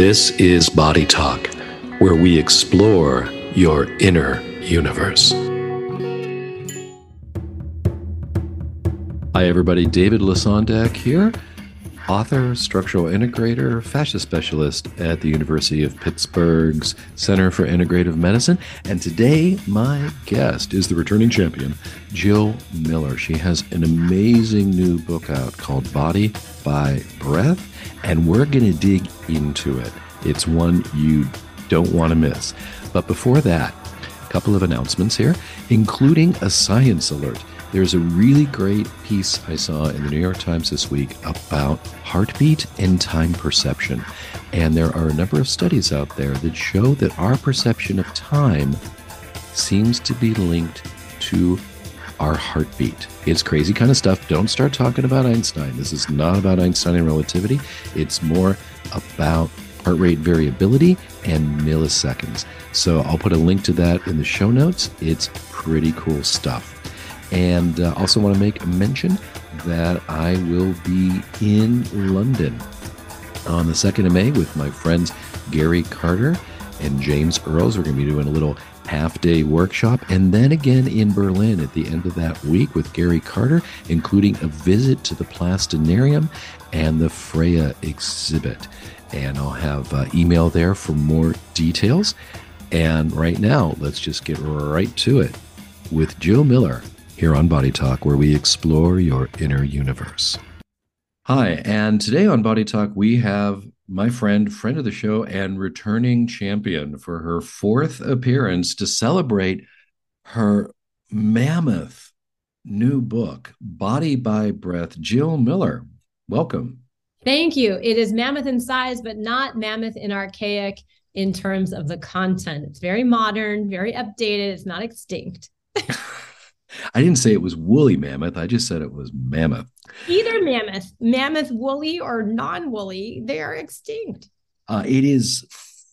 This is Body Talk, where we explore your inner universe. Hi, everybody. David Lesondak here, author, structural integrator, fascia specialist at the University of Pittsburgh's Center for Integrative Medicine. And today, my guest is the returning champion, Jill Miller. She has an amazing new book out called Body by Breath, and we're going to dig into it. It's one you don't want to miss. But before that, a couple of announcements here, including a science alert. There's a really great piece I saw in the New York Times this week about heartbeat and time perception. And there are a number of studies out there that show that our perception of time seems to be linked to our heartbeat. It's crazy kind of stuff. Don't start talking about Einstein. This is not about Einstein and relativity. It's more about heart rate variability and milliseconds. So I'll put a link to that in the show notes. It's pretty cool stuff. And uh, also want to make mention that I will be in London on the 2nd of May with my friends Gary Carter and James Earls. We're going to be doing a little half day workshop and then again in Berlin at the end of that week with Gary Carter, including a visit to the Plastinarium and the FR:EIA exhibit. And I'll have uh, email there for more details. And right now, let's just get right to it with Jill Miller here on Body Talk, where we explore your inner universe. Hi, and today on Body Talk, we have my friend, friend of the show, and returning champion for her fourth appearance to celebrate her mammoth new book, Body by Breath. Jill Miller, welcome. Thank you. It is mammoth in size, but not mammoth in archaic in terms of the content. It's very modern, very updated. It's not extinct. I didn't say it was woolly mammoth. I just said it was mammoth. Either mammoth, mammoth woolly or non woolly, they are extinct. Uh, it is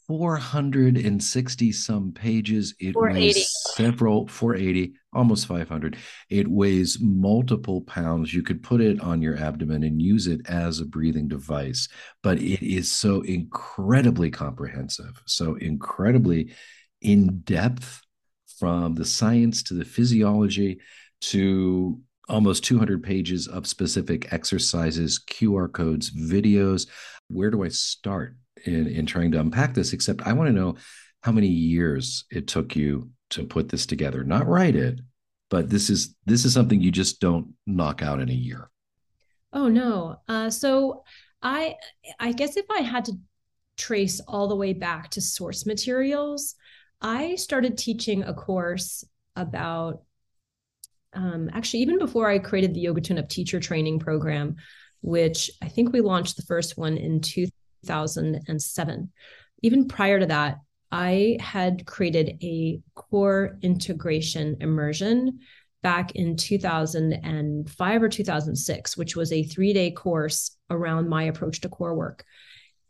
460 some pages. It weighs several, 480, almost 500. It weighs multiple pounds. You could put it on your abdomen and use it as a breathing device, but it is so incredibly comprehensive, so incredibly in depth from the science to the physiology to almost 200 pages of specific exercises, QR codes, videos. Where do I start in, in trying to unpack this? Except I want to know how many years it took you to put this together, not write it, but this is this is something you just don't knock out in a year. Oh no. Uh, so I I guess if I had to trace all the way back to source materials, I started teaching a course about um, actually even before I created the Yoga Tune Up teacher training program, which I think we launched the first one in 2007. Even prior to that, I had created a core integration immersion back in 2005 or 2006, which was a three day course around my approach to core work.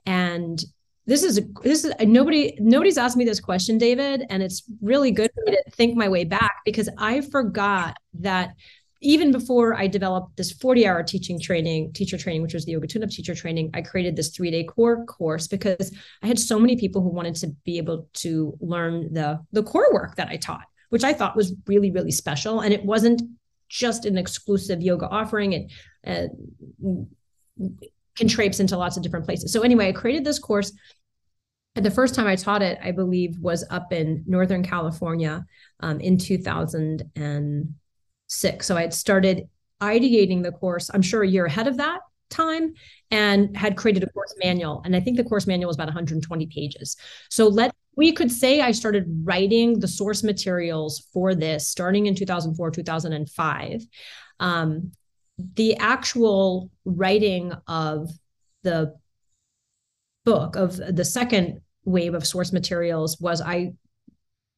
And this is this is nobody nobody's asked me this question david and it's really good for me to think my way back because i forgot that even before i developed this 40 hour teaching training teacher training which was the yoga tune-up teacher training i created this three day core course because i had so many people who wanted to be able to learn the the core work that i taught which i thought was really really special. And it wasn't just an exclusive yoga offering. It uh, can traipse into lots of different places so anyway i created this course and the first time I taught it, I believe, was up in Northern California um, in 2006. So I had started ideating the course, I'm sure a year ahead of that time, and had created a course manual. And I think the course manual was about 120 pages. So let we could say I started writing the source materials for this starting in 2004, 2005. Um, the actual writing of the book of the second wave of source materials was I,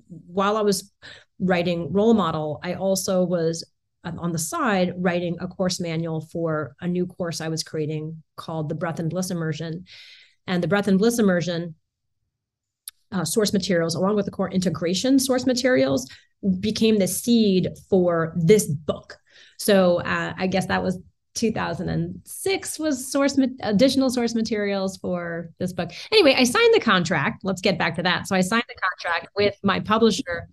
while I was writing Roll Model, I also was um, on the side writing a course manual for a new course I was creating called the Breath and Bliss Immersion. And the Breath and Bliss Immersion uh, source materials, along with the core integration source materials, became the seed for this book. So uh, I guess that was 2006 was source additional source materials for this book. Anyway, I signed the contract. Let's get back to that. So I signed the contract with my publisher,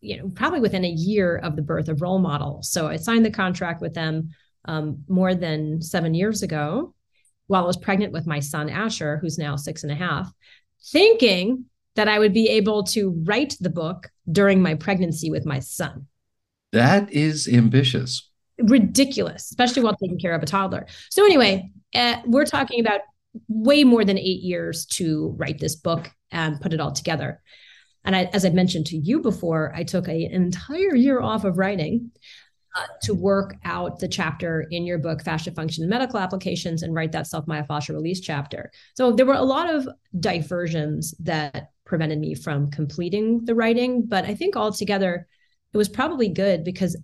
you know, probably within a year of the birth of Roll Model. So I signed the contract with them um, more than seven years ago while I was pregnant with my son Asher, who's now six and a half, thinking that I would be able to write the book during my pregnancy with my son. That is ambitious. Ridiculous, especially while taking care of a toddler. So, anyway, uh, we're talking about way more than eight years to write this book and put it all together. And I, as I mentioned to you before, I took a, an entire year off of writing uh, to work out the chapter in your book, Fascia Function and Medical Applications, and write that self myofascial release chapter. So there were a lot of diversions that prevented me from completing the writing. But I think altogether, it was probably good because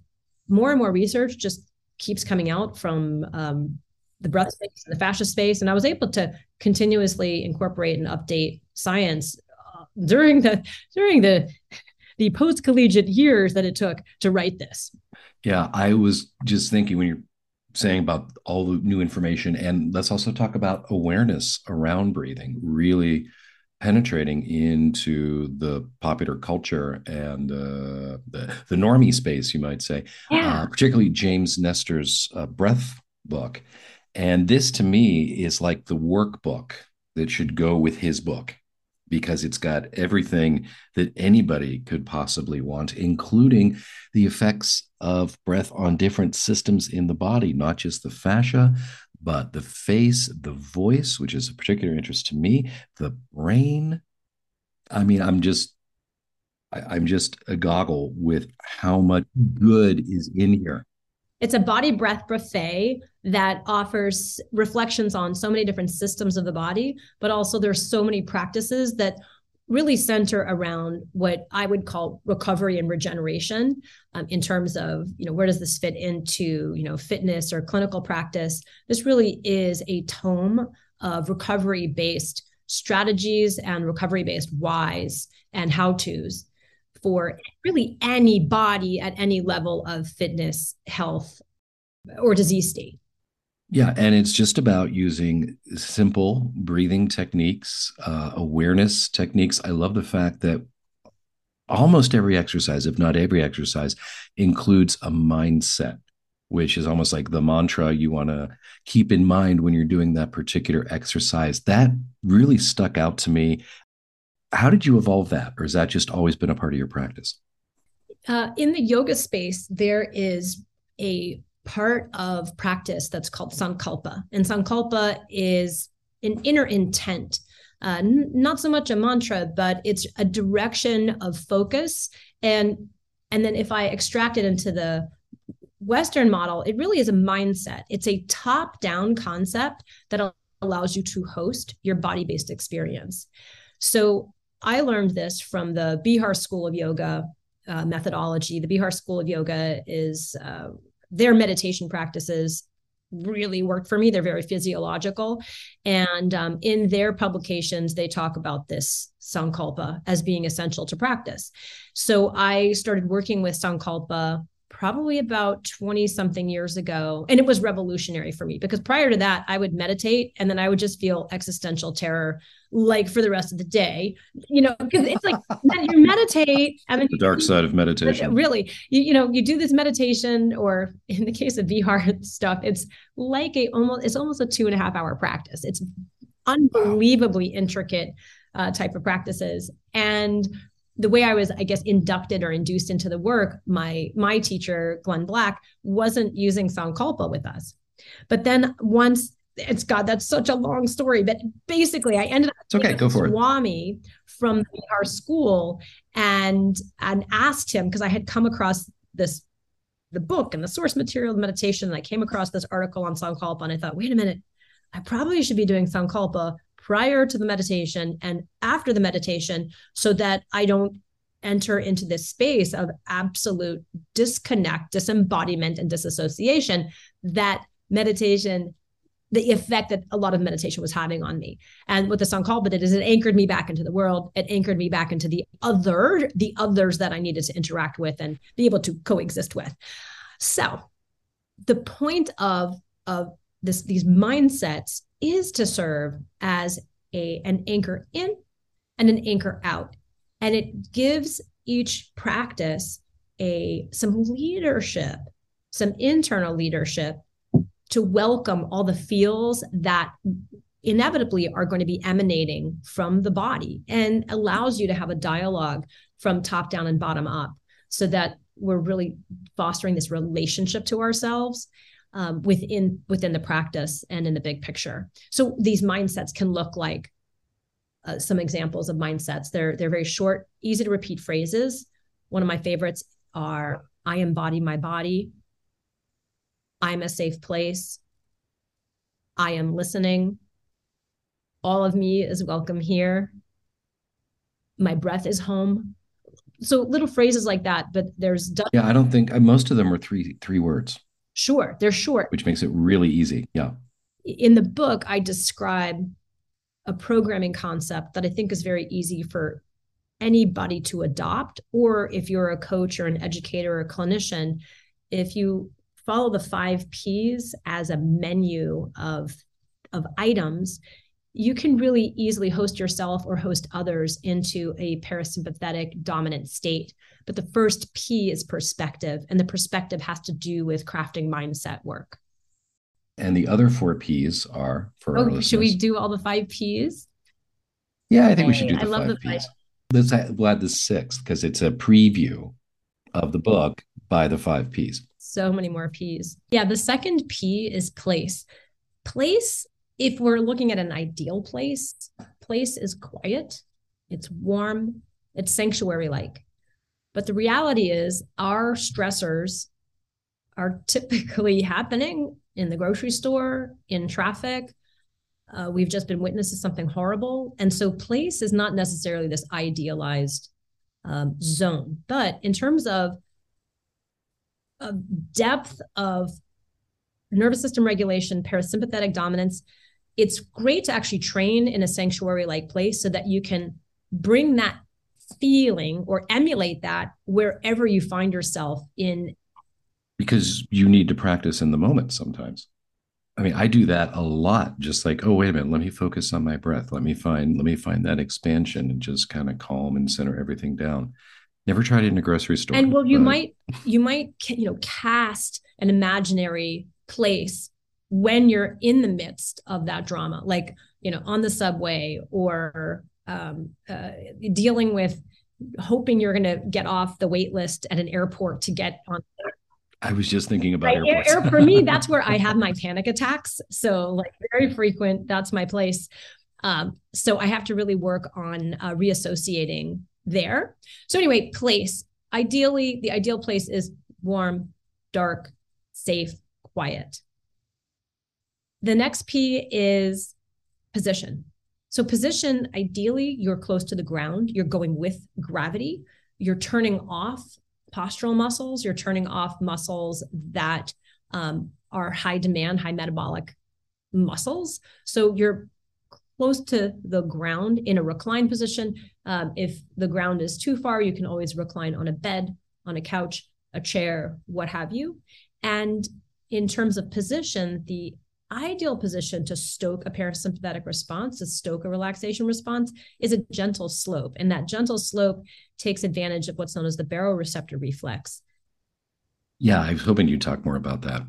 more and more research just keeps coming out from um, the breath space and the fascia space. And I was able to continuously incorporate and update science uh, during the during the the post collegiate years that it took to write this. Yeah, I was just thinking when you're saying about all the new information, and let's also talk about awareness around breathing, really penetrating into the popular culture and uh, the the normie space, you might say, yeah. uh, particularly James Nestor's uh, breath book. And this to me is like the workbook that should go with his book because it's got everything that anybody could possibly want, including the effects of breath on different systems in the body, not just the fascia, but the face, the voice, which is a particular interest to me, the brain. I mean, I'm just, I, am just a goggle with how much hmm. good is in here. It's a body breath buffet that offers reflections on so many different systems of the body, but also there's so many practices that really center around what I would call recovery and regeneration um, in terms of, you know, where does this fit into, you know, fitness or clinical practice? This really is a tome of recovery based strategies and recovery based whys and how to's for really anybody at any level of fitness, health, or disease state. Yeah, and it's just about using simple breathing techniques, uh, awareness techniques. I love the fact that almost every exercise, if not every exercise, includes a mindset, which is almost like the mantra you want to keep in mind when you're doing that particular exercise. That really stuck out to me. How did you evolve that? Or has that just always been a part of your practice? Uh, in the yoga space, there is a part of practice that's called sankalpa. And sankalpa is an inner intent, uh, n- not so much a mantra, but it's a direction of focus. And and then if I extract it into the Western model, it really is a mindset. It's a top down concept that allows you to host your body based experience. So I learned this from the Bihar School of Yoga uh, methodology. The Bihar School of Yoga is uh, their meditation practices really work for me. They're very physiological. And um, in their publications, they talk about this Sankalpa as being essential to practice. So I started working with Sankalpa probably about 20 something years ago. And it was revolutionary for me because prior to that, I would meditate and then I would just feel existential terror like for the rest of the day. You know, because it's like you meditate and then the dark side of meditation. Really, you, you know, you do this meditation, or in the case of vr stuff, it's like a almost it's almost a two and a half hour practice. It's unbelievably intricate uh, type of practices. And the way I was, I guess, inducted or induced into the work, my my teacher, Glenn Black, wasn't using Sankalpa with us. But then once it's God, that's such a long story. But basically, I ended up it's okay, go for Swami it. from our school and and asked him because I had come across this the book and the source material meditation. And I came across this article on Sankalpa and I thought, wait a minute, I probably should be doing Sankalpa prior to the meditation and after the meditation so that I don't enter into this space of absolute disconnect, disembodiment, and disassociation that meditation the effect that a lot of meditation was having on me. And what the Sankalpa did is it anchored me back into the world. It anchored me back into the other, the others that I needed to interact with and be able to coexist with. So the point of of this these mindsets is to serve as a an anchor in and an anchor out. And it gives each practice a some leadership some internal leadership to welcome all the feels that inevitably are going to be emanating from the body and allows you to have a dialogue from top down and bottom up so that we're really fostering this relationship to ourselves um, within within the practice and in the big picture. So these mindsets can look like uh, some examples of mindsets. They're they're very short easy to repeat phrases. One of my favorites are i embody my body. I'm a safe place. I am listening. All of me is welcome here. My breath is home. So little phrases like that but there's yeah i don't think most of them are three three words sure they're short. Which makes it really easy yeah. In the book i describe a programming concept that i think is very easy for anybody to adopt or if you're a coach or an educator or a clinician if you follow the five p's as a menu of of items you can really easily host yourself or host others into a parasympathetic dominant state. But the first P is perspective, and the perspective has to do with crafting mindset work. And the other four P's are for oh. Should we do all the five P's? Yeah, I think we should do the I five the P's. Five. Let's add the sixth because it's a preview of the book by the five P's. So many more P's. Yeah, the second P is place. Place if we're looking at an ideal place, place is quiet, it's warm, it's sanctuary like. But the reality is, our stressors are typically happening in the grocery store, in traffic. Uh, we've just been witness to something horrible. And so, place is not necessarily this idealized um, zone. But in terms of, of depth of nervous system regulation, parasympathetic dominance, it's great to actually train in a sanctuary like place so that you can bring that feeling or emulate that wherever you find yourself in because you need to practice in the moment sometimes. I mean i do that a lot just like oh wait a minute let me focus on my breath. Let me find let me find that expansion and just kind of calm and center everything down. Never tried it in a grocery store and well you but... might you might you know cast an imaginary place when you're in the midst of that drama, like, you know, on the subway or um, uh, dealing with hoping you're going to get off the wait list at an airport to get on. I was just thinking about right? airports. Air, for me, that's where I have my panic attacks. So, like, very frequent. That's my place. Um, so I have to really work on uh, reassociating there. So anyway, place. Ideally, the ideal place is warm, dark, safe, quiet. The next P is position. So, position, ideally, you're close to the ground, you're going with gravity, you're turning off postural muscles, you're turning off muscles that um, are high demand, high metabolic muscles. So, you're close to the ground in a recline position. Um, if the ground is too far, you can always recline on a bed, on a couch, a chair, what have you. And in terms of position, the ideal position to stoke a parasympathetic response, to stoke a relaxation response, is a gentle slope. And that gentle slope takes advantage of what's known as the baroreceptor reflex. Yeah, I was hoping you'd talk more about that.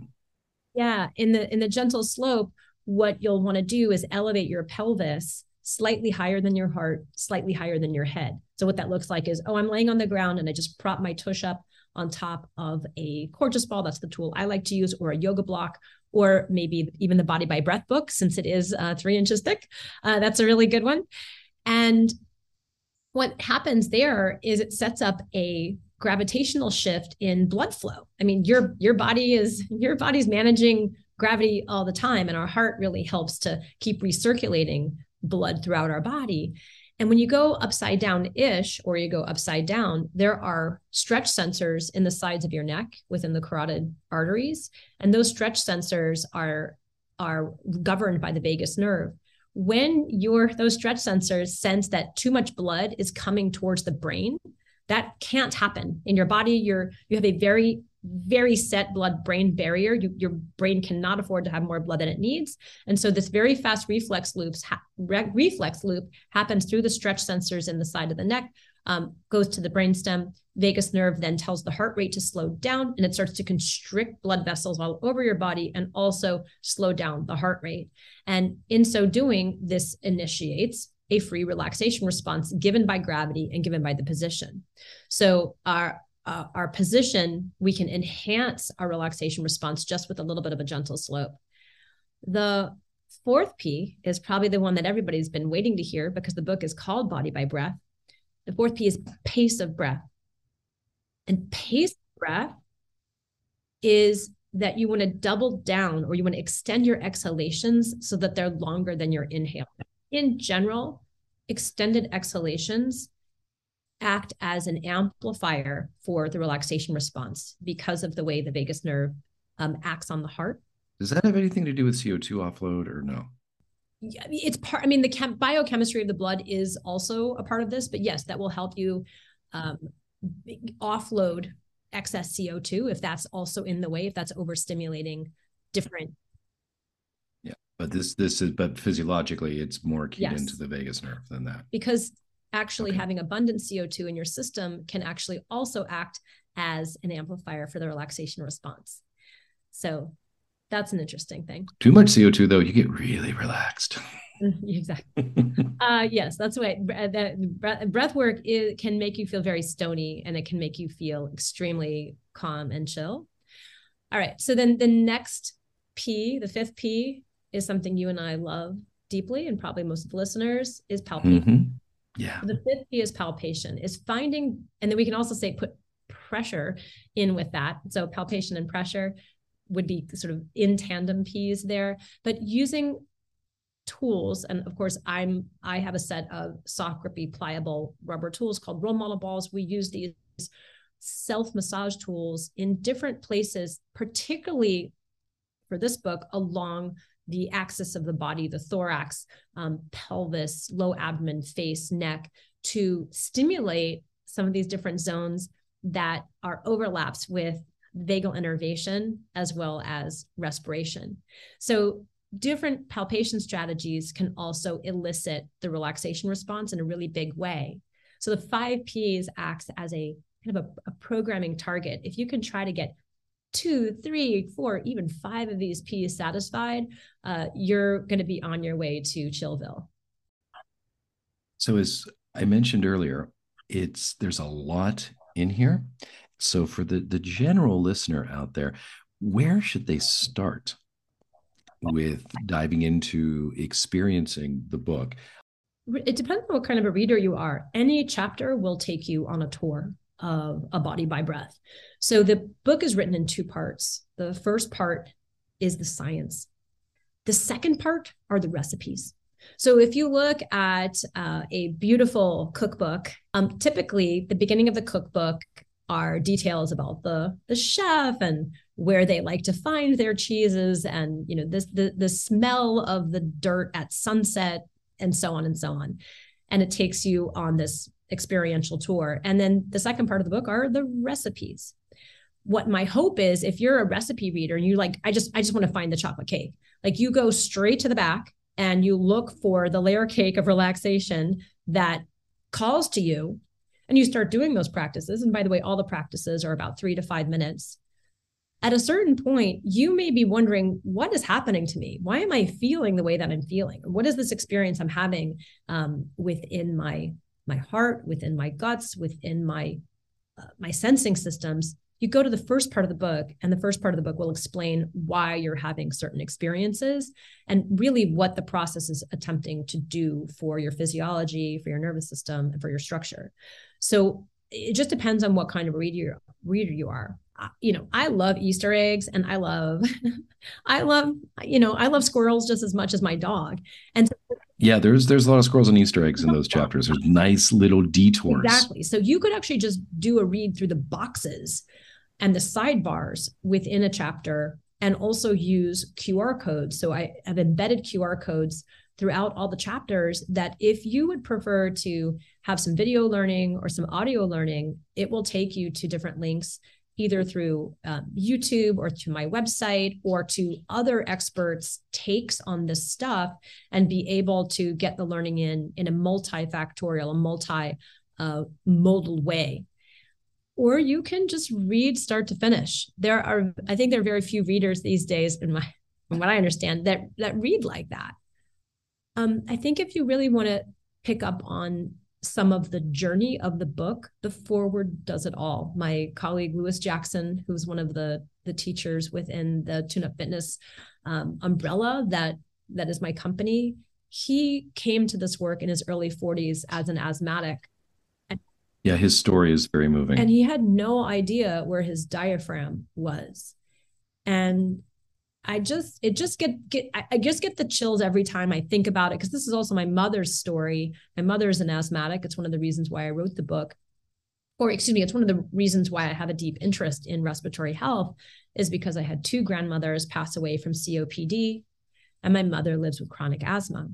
Yeah, in the in the gentle slope, what you'll want to do is elevate your pelvis slightly higher than your heart, slightly higher than your head. So what that looks like is, oh, I'm laying on the ground and I just prop my tush up on top of a Coregeous ball. That's the tool I like to use, or a yoga block, or maybe even the Body by Breath book, since it is uh, three inches thick. Uh, that's a really good one. And what happens there is it sets up a gravitational shift in blood flow. I mean, your your body is your body's managing gravity all the time, and our heart really helps to keep recirculating blood throughout our body. And when you go upside down ish or you go upside down, there are stretch sensors in the sides of your neck within the carotid arteries. And those stretch sensors are, are governed by the vagus nerve. When your those stretch sensors sense that too much blood is coming towards the brain, that can't happen in your body. You're you have a very very set blood brain barrier. You, your brain cannot afford to have more blood than it needs. And so this very fast reflex loops ha- re- reflex loop happens through the stretch sensors in the side of the neck, um, goes to the brainstem. Vagus nerve then tells the heart rate to slow down and it starts to constrict blood vessels all over your body and also slow down the heart rate. And in so doing, this initiates a free relaxation response given by gravity and given by the position. So our uh, our position, we can enhance our relaxation response just with a little bit of a gentle slope. The fourth P is probably the one that everybody's been waiting to hear because the book is called Body by Breath. The fourth P is pace of breath. And pace of breath is that you want to double down or you want to extend your exhalations so that they're longer than your inhale. In general, extended exhalations act as an amplifier for the relaxation response because of the way the vagus nerve um, acts on the heart. Does that have anything to do with CO2 offload or no? Yeah, it's part. I mean, the chem- biochemistry of the blood is also a part of this, but yes, that will help you um, offload excess CO2 if that's also in the way, if that's overstimulating different. Yeah, but this this is but physiologically, it's more keyed Yes. into the vagus nerve than that. because actually Okay. having abundant CO2 in your system can actually also act as an amplifier for the relaxation response. So that's an interesting thing. Too much CO2 though, you get really relaxed. exactly. Uh, yes, that's the way. bre- That breath, work is, can make you feel very stony, and it can make you feel extremely calm and chill. All right. So then the next P, the fifth P, is something you and I love deeply, and probably most of the listeners is palpation. Mhm. Yeah. The fifth P is palpation, is finding, and then we can also say put pressure in with that. So palpation and pressure would be sort of in tandem P's there, but using tools, and of course, I'm I have a set of soft, grippy, pliable rubber tools called Roll Model balls. We use these self massage tools in different places, particularly for this book along the axis of the body, the thorax, um, pelvis, low abdomen, face, neck, to stimulate some of these different zones that are overlaps with vagal innervation as well as respiration. So different palpation strategies can also elicit the relaxation response in a really big way. So the five P's acts as a kind of a, a programming target. If you can try to get two, three, four, even five of these P's satisfied, uh, you're going to be on your way to Chillville. So as I mentioned earlier, it's there's a lot in here. So for the the general listener out there, where should they start with diving into experiencing the book? It depends on what kind of a reader you are. Any chapter will take you on a tour of a body by breath. So the book is written in two parts. The first part is the science. The second part are the recipes. So if you look at uh, a beautiful cookbook, um, typically the beginning of the cookbook are details about the the chef and where they like to find their cheeses and you know this the the smell of the dirt at sunset and so on and so on and it takes you on this experiential tour. And then the second part of the book are the recipes. What my hope is if you're a recipe reader and you like i just i just want to find the chocolate cake. Like you go straight to the back and you look for the layer cake of relaxation that calls to you and you start doing those practices. And by the way all the practices are about 3 to 5 minutes. At a certain point you may be wondering what is happening to me? Why am i feeling the way that i'm feeling? What is this experience i'm having um, within my my heart within my guts within my uh, my sensing systems you go to the first part of the book and the first part of the book will explain why you're having certain experiences and really what the process is attempting to do for your physiology for your nervous system and for your structure. So it just depends on what kind of reader reader you are. You know i love easter eggs and i love i love you know i love squirrels just as much as my dog. And so Yeah, there's there's a lot of squirrels and Easter eggs in those chapters. There's nice little detours. Exactly. So you could actually just do a read through the boxes and the sidebars within a chapter and also use QR codes. So I have embedded QR codes throughout all the chapters that if you would prefer to have some video learning or some audio learning, it will take you to different links either through um, YouTube or to my website or to other experts' takes on this stuff and be able to get the learning in in a multifactorial, a multi uh, modal way. Or you can just read start to finish. There are, I think, there are very few readers these days, in my, from what I understand, that that read like that. Um, I think if you really want to pick up on some of the journey of the book, the foreword does it all. My colleague Lewis Jackson, who's one of the the teachers within the Tune Up Fitness um, umbrella that that is my company, he came to this work in his early 40s as an asthmatic. Yeah, his story is very moving. And he had no idea where his diaphragm was. And I just it just get get I just get the chills every time I think about it because this is also my mother's story. My mother is an asthmatic. It's one of the reasons why I wrote the book. Or excuse me, it's one of the reasons why I have a deep interest in respiratory health is because I had two grandmothers pass away from COPD and my mother lives with chronic asthma.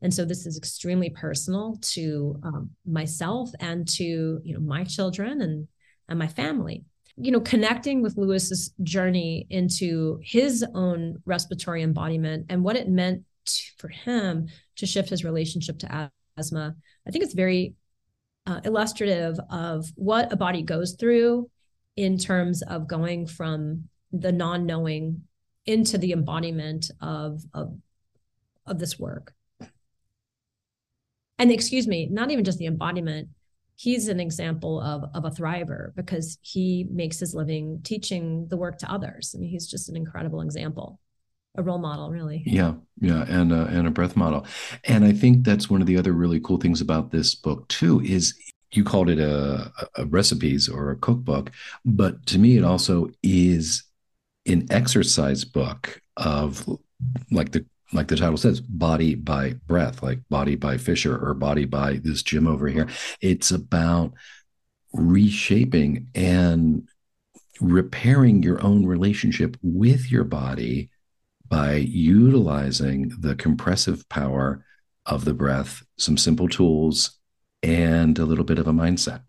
And so this is extremely personal to um, myself and to you know my children and and my family you know, connecting with Lewis's journey into his own respiratory embodiment and what it meant to, for him to shift his relationship to asthma, I think it's very uh, illustrative of what a body goes through in terms of going from the non-knowing into the embodiment of of of this work. And excuse me, not even just the embodiment, he's an example of of a thriver because he makes his living teaching the work to others. I mean, he's just an incredible example, a role model, really. Yeah, yeah, and uh, and a breath model, and I think that's one of the other really cool things about this book too is you called it a, a recipes or a cookbook, but to me it also is an exercise book of like the like the title says, body by breath, like body by Fisher or body by this gym over here. It's about reshaping and repairing your own relationship with your body by utilizing the compressive power of the breath, some simple tools, and a little bit of a mindset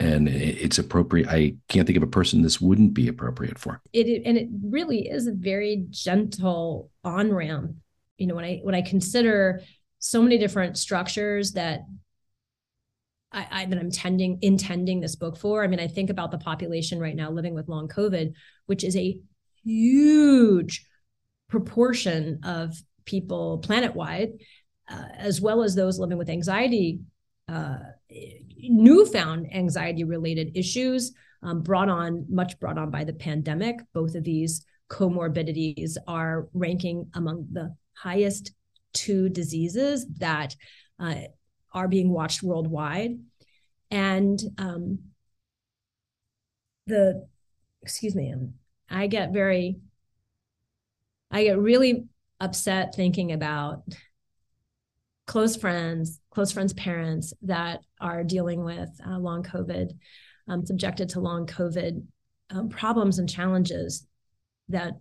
and it's appropriate. I can't think of a person this wouldn't be appropriate for. It and it really is a very gentle on ramp you know when i when i consider so many different structures that I, I, that I'm tending intending this book for. I mean, I think about the population right now living with long COVID, which is a huge proportion of people planet wide, uh, as well as those living with anxiety, uh, newfound anxiety related issues um, brought on much brought on by the pandemic. Both of these comorbidities are ranking among the highest two diseases that uh, are being watched worldwide. And um, the, excuse me, um, I get very, I get really upset thinking about close friends, close friends' parents that are dealing with uh, long COVID, um, subjected to long COVID um, problems and challenges that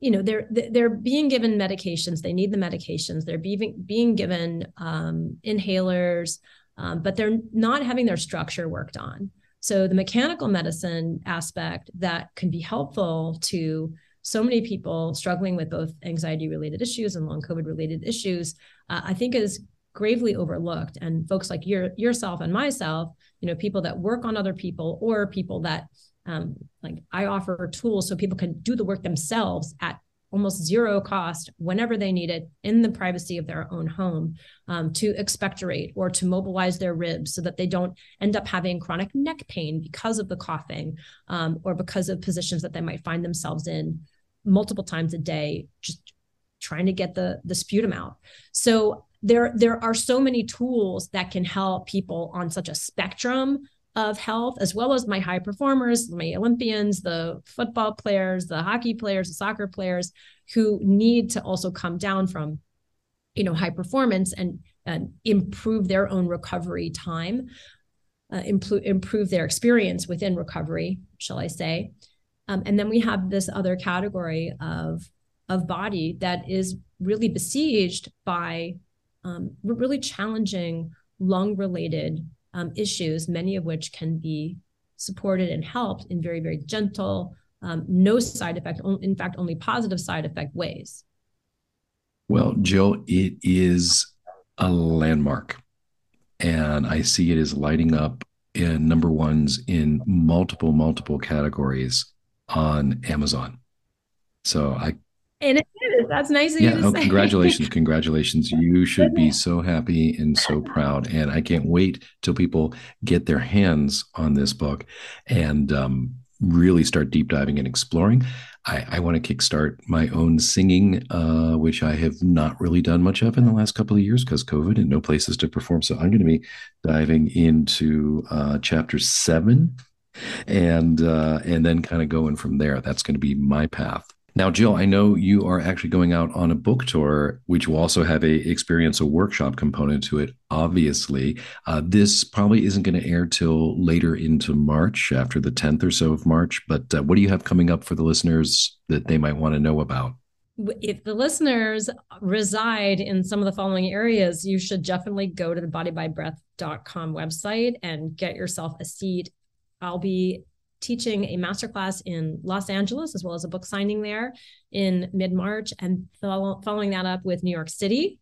you know they're they're being given medications. They need the medications. They're being being given um, inhalers um, but they're not having their structure worked on. So the mechanical medicine aspect that can be helpful to so many people struggling with both anxiety related issues and long covid related issues uh, i think is gravely overlooked. And folks like your yourself and myself you know people that work on other people or people that um, like I offer tools so people can do the work themselves at almost zero cost whenever they need it in the privacy of their own home um, to expectorate or to mobilize their ribs so that they don't end up having chronic neck pain because of the coughing um, or because of positions that they might find themselves in multiple times a day just trying to get the the sputum out. So there there are so many tools that can help people on such a spectrum of health, as well as my high performers, my Olympians, the football players, the hockey players, the soccer players, who need to also come down from, you know, high performance and, and improve their own recovery time, uh, improve, improve their experience within recovery, shall I say. Um, and then we have this other category of of body that is really besieged by um, really challenging lung related um, issues, many of which can be supported and helped in very, very gentle, um, no side effect, in fact, only positive side effect ways. Well, Jill, it is a landmark. And I see it as lighting up in number ones in multiple, multiple categories on Amazon. So I and it is. That's nice of yeah, you to oh, say. congratulations. Congratulations. You should be so happy and so proud. And I can't wait till people get their hands on this book and um, really start deep diving and exploring. I, I want to kickstart my own singing, uh, which I have not really done much of in the last couple of years because COVID and no places to perform. So I'm going to be diving into uh, chapter seven and uh, and then kind of going from there. That's going to be my path. Now, Jill, I know you are actually going out on a book tour, which will also have a experience a workshop component to it. Obviously, uh, this probably isn't going to air till later into March, after the 10th or so of March. But uh, what do you have coming up for the listeners that they might want to know about? if the listeners reside in some of the following areas, you should definitely go to the bodybybreath.com website and get yourself a seat. I'll be teaching a masterclass in Los Angeles, as well as a book signing there in mid March, and follow, following that up with New York City.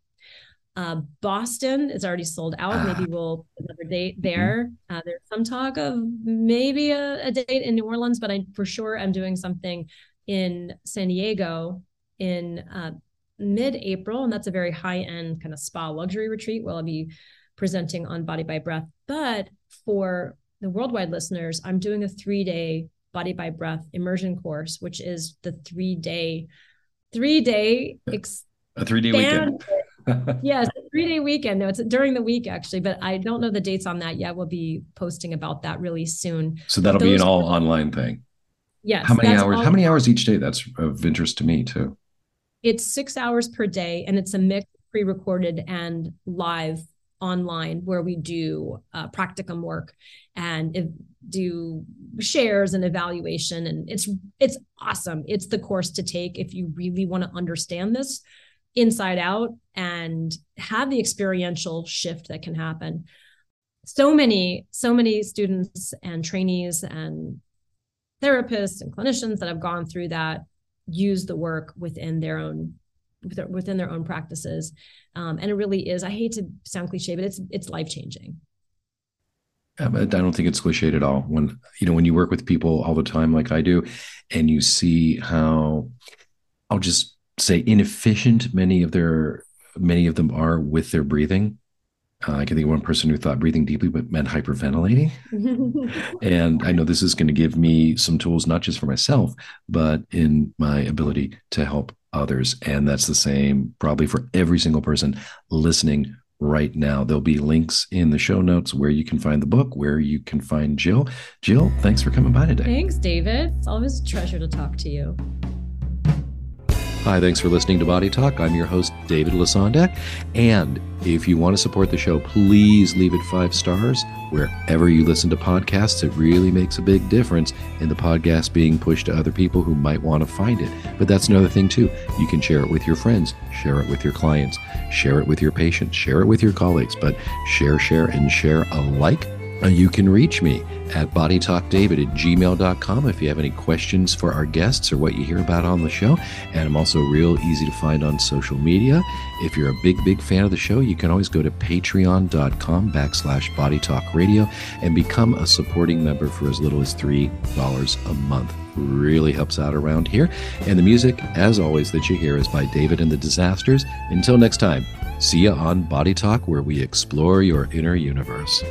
Uh, Boston is already sold out. Maybe we'll another date mm-hmm. there. Uh, there's some talk of maybe a, a, date in New Orleans, but I for sure am doing something in San Diego in uh, mid-April, and that's a very high-end kind of spa luxury retreat. Where I'll be presenting on Body by Breath. But for the worldwide listeners, I'm doing a three day body by breath immersion course, which is the three day, three day, ex- a three day weekend. yes, three day weekend. No, it's during the week actually, but I don't know the dates on that yet. We'll be posting about that really soon. So that'll be an all are, online thing. Yes. How many hours? How many hours each day? That's of interest to me too. It's six hours per day, and it's a mix pre-recorded and live online where we do uh, practicum work and do shares and evaluation. And it's it's awesome. It's the course to take if you really want to understand this inside out and have the experiential shift that can happen. So many so many students and trainees and therapists and clinicians that have gone through that use the work within their own within their own practices um, and it really is i hate to sound cliche but it's it's life changing I don't think it's cliched at all. When you know when you work with people all the time, like I do, and you see how I'll just say inefficient many of their many of them are with their breathing. Uh, I can think of one person who thought breathing deeply but meant hyperventilating. and I know this is going to give me some tools, not just for myself, but in my ability to help others. And that's the same probably for every single person listening right now. There'll be links in the show notes where you can find the book, where you can find Jill. Jill, thanks for coming by today. Thanks, David. It's always a treasure to talk to you. Hi, thanks for listening to Body Talk. I'm your host, David Lesondak. And if you want to support the show, please leave it five stars wherever you listen to podcasts. It really makes a big difference in the podcast being pushed to other people who might want to find it. But that's another thing, too. You can share it with your friends, share it with your clients, share it with your patients, share it with your colleagues, but share, share, and share alike Uh, you can reach me at bodytalkdavid at gmail.com if you have any questions for our guests or what you hear about on the show. And I'm also real easy to find on social media. If you're a big, big fan of the show, you can always go to patreon.com backslash bodytalkradio and become a supporting member for as little as $3 a month. Really helps out around here. And the music, as always, that you hear is by David and the Disasters. Until next time, see you on Body Talk, where we explore your inner universe.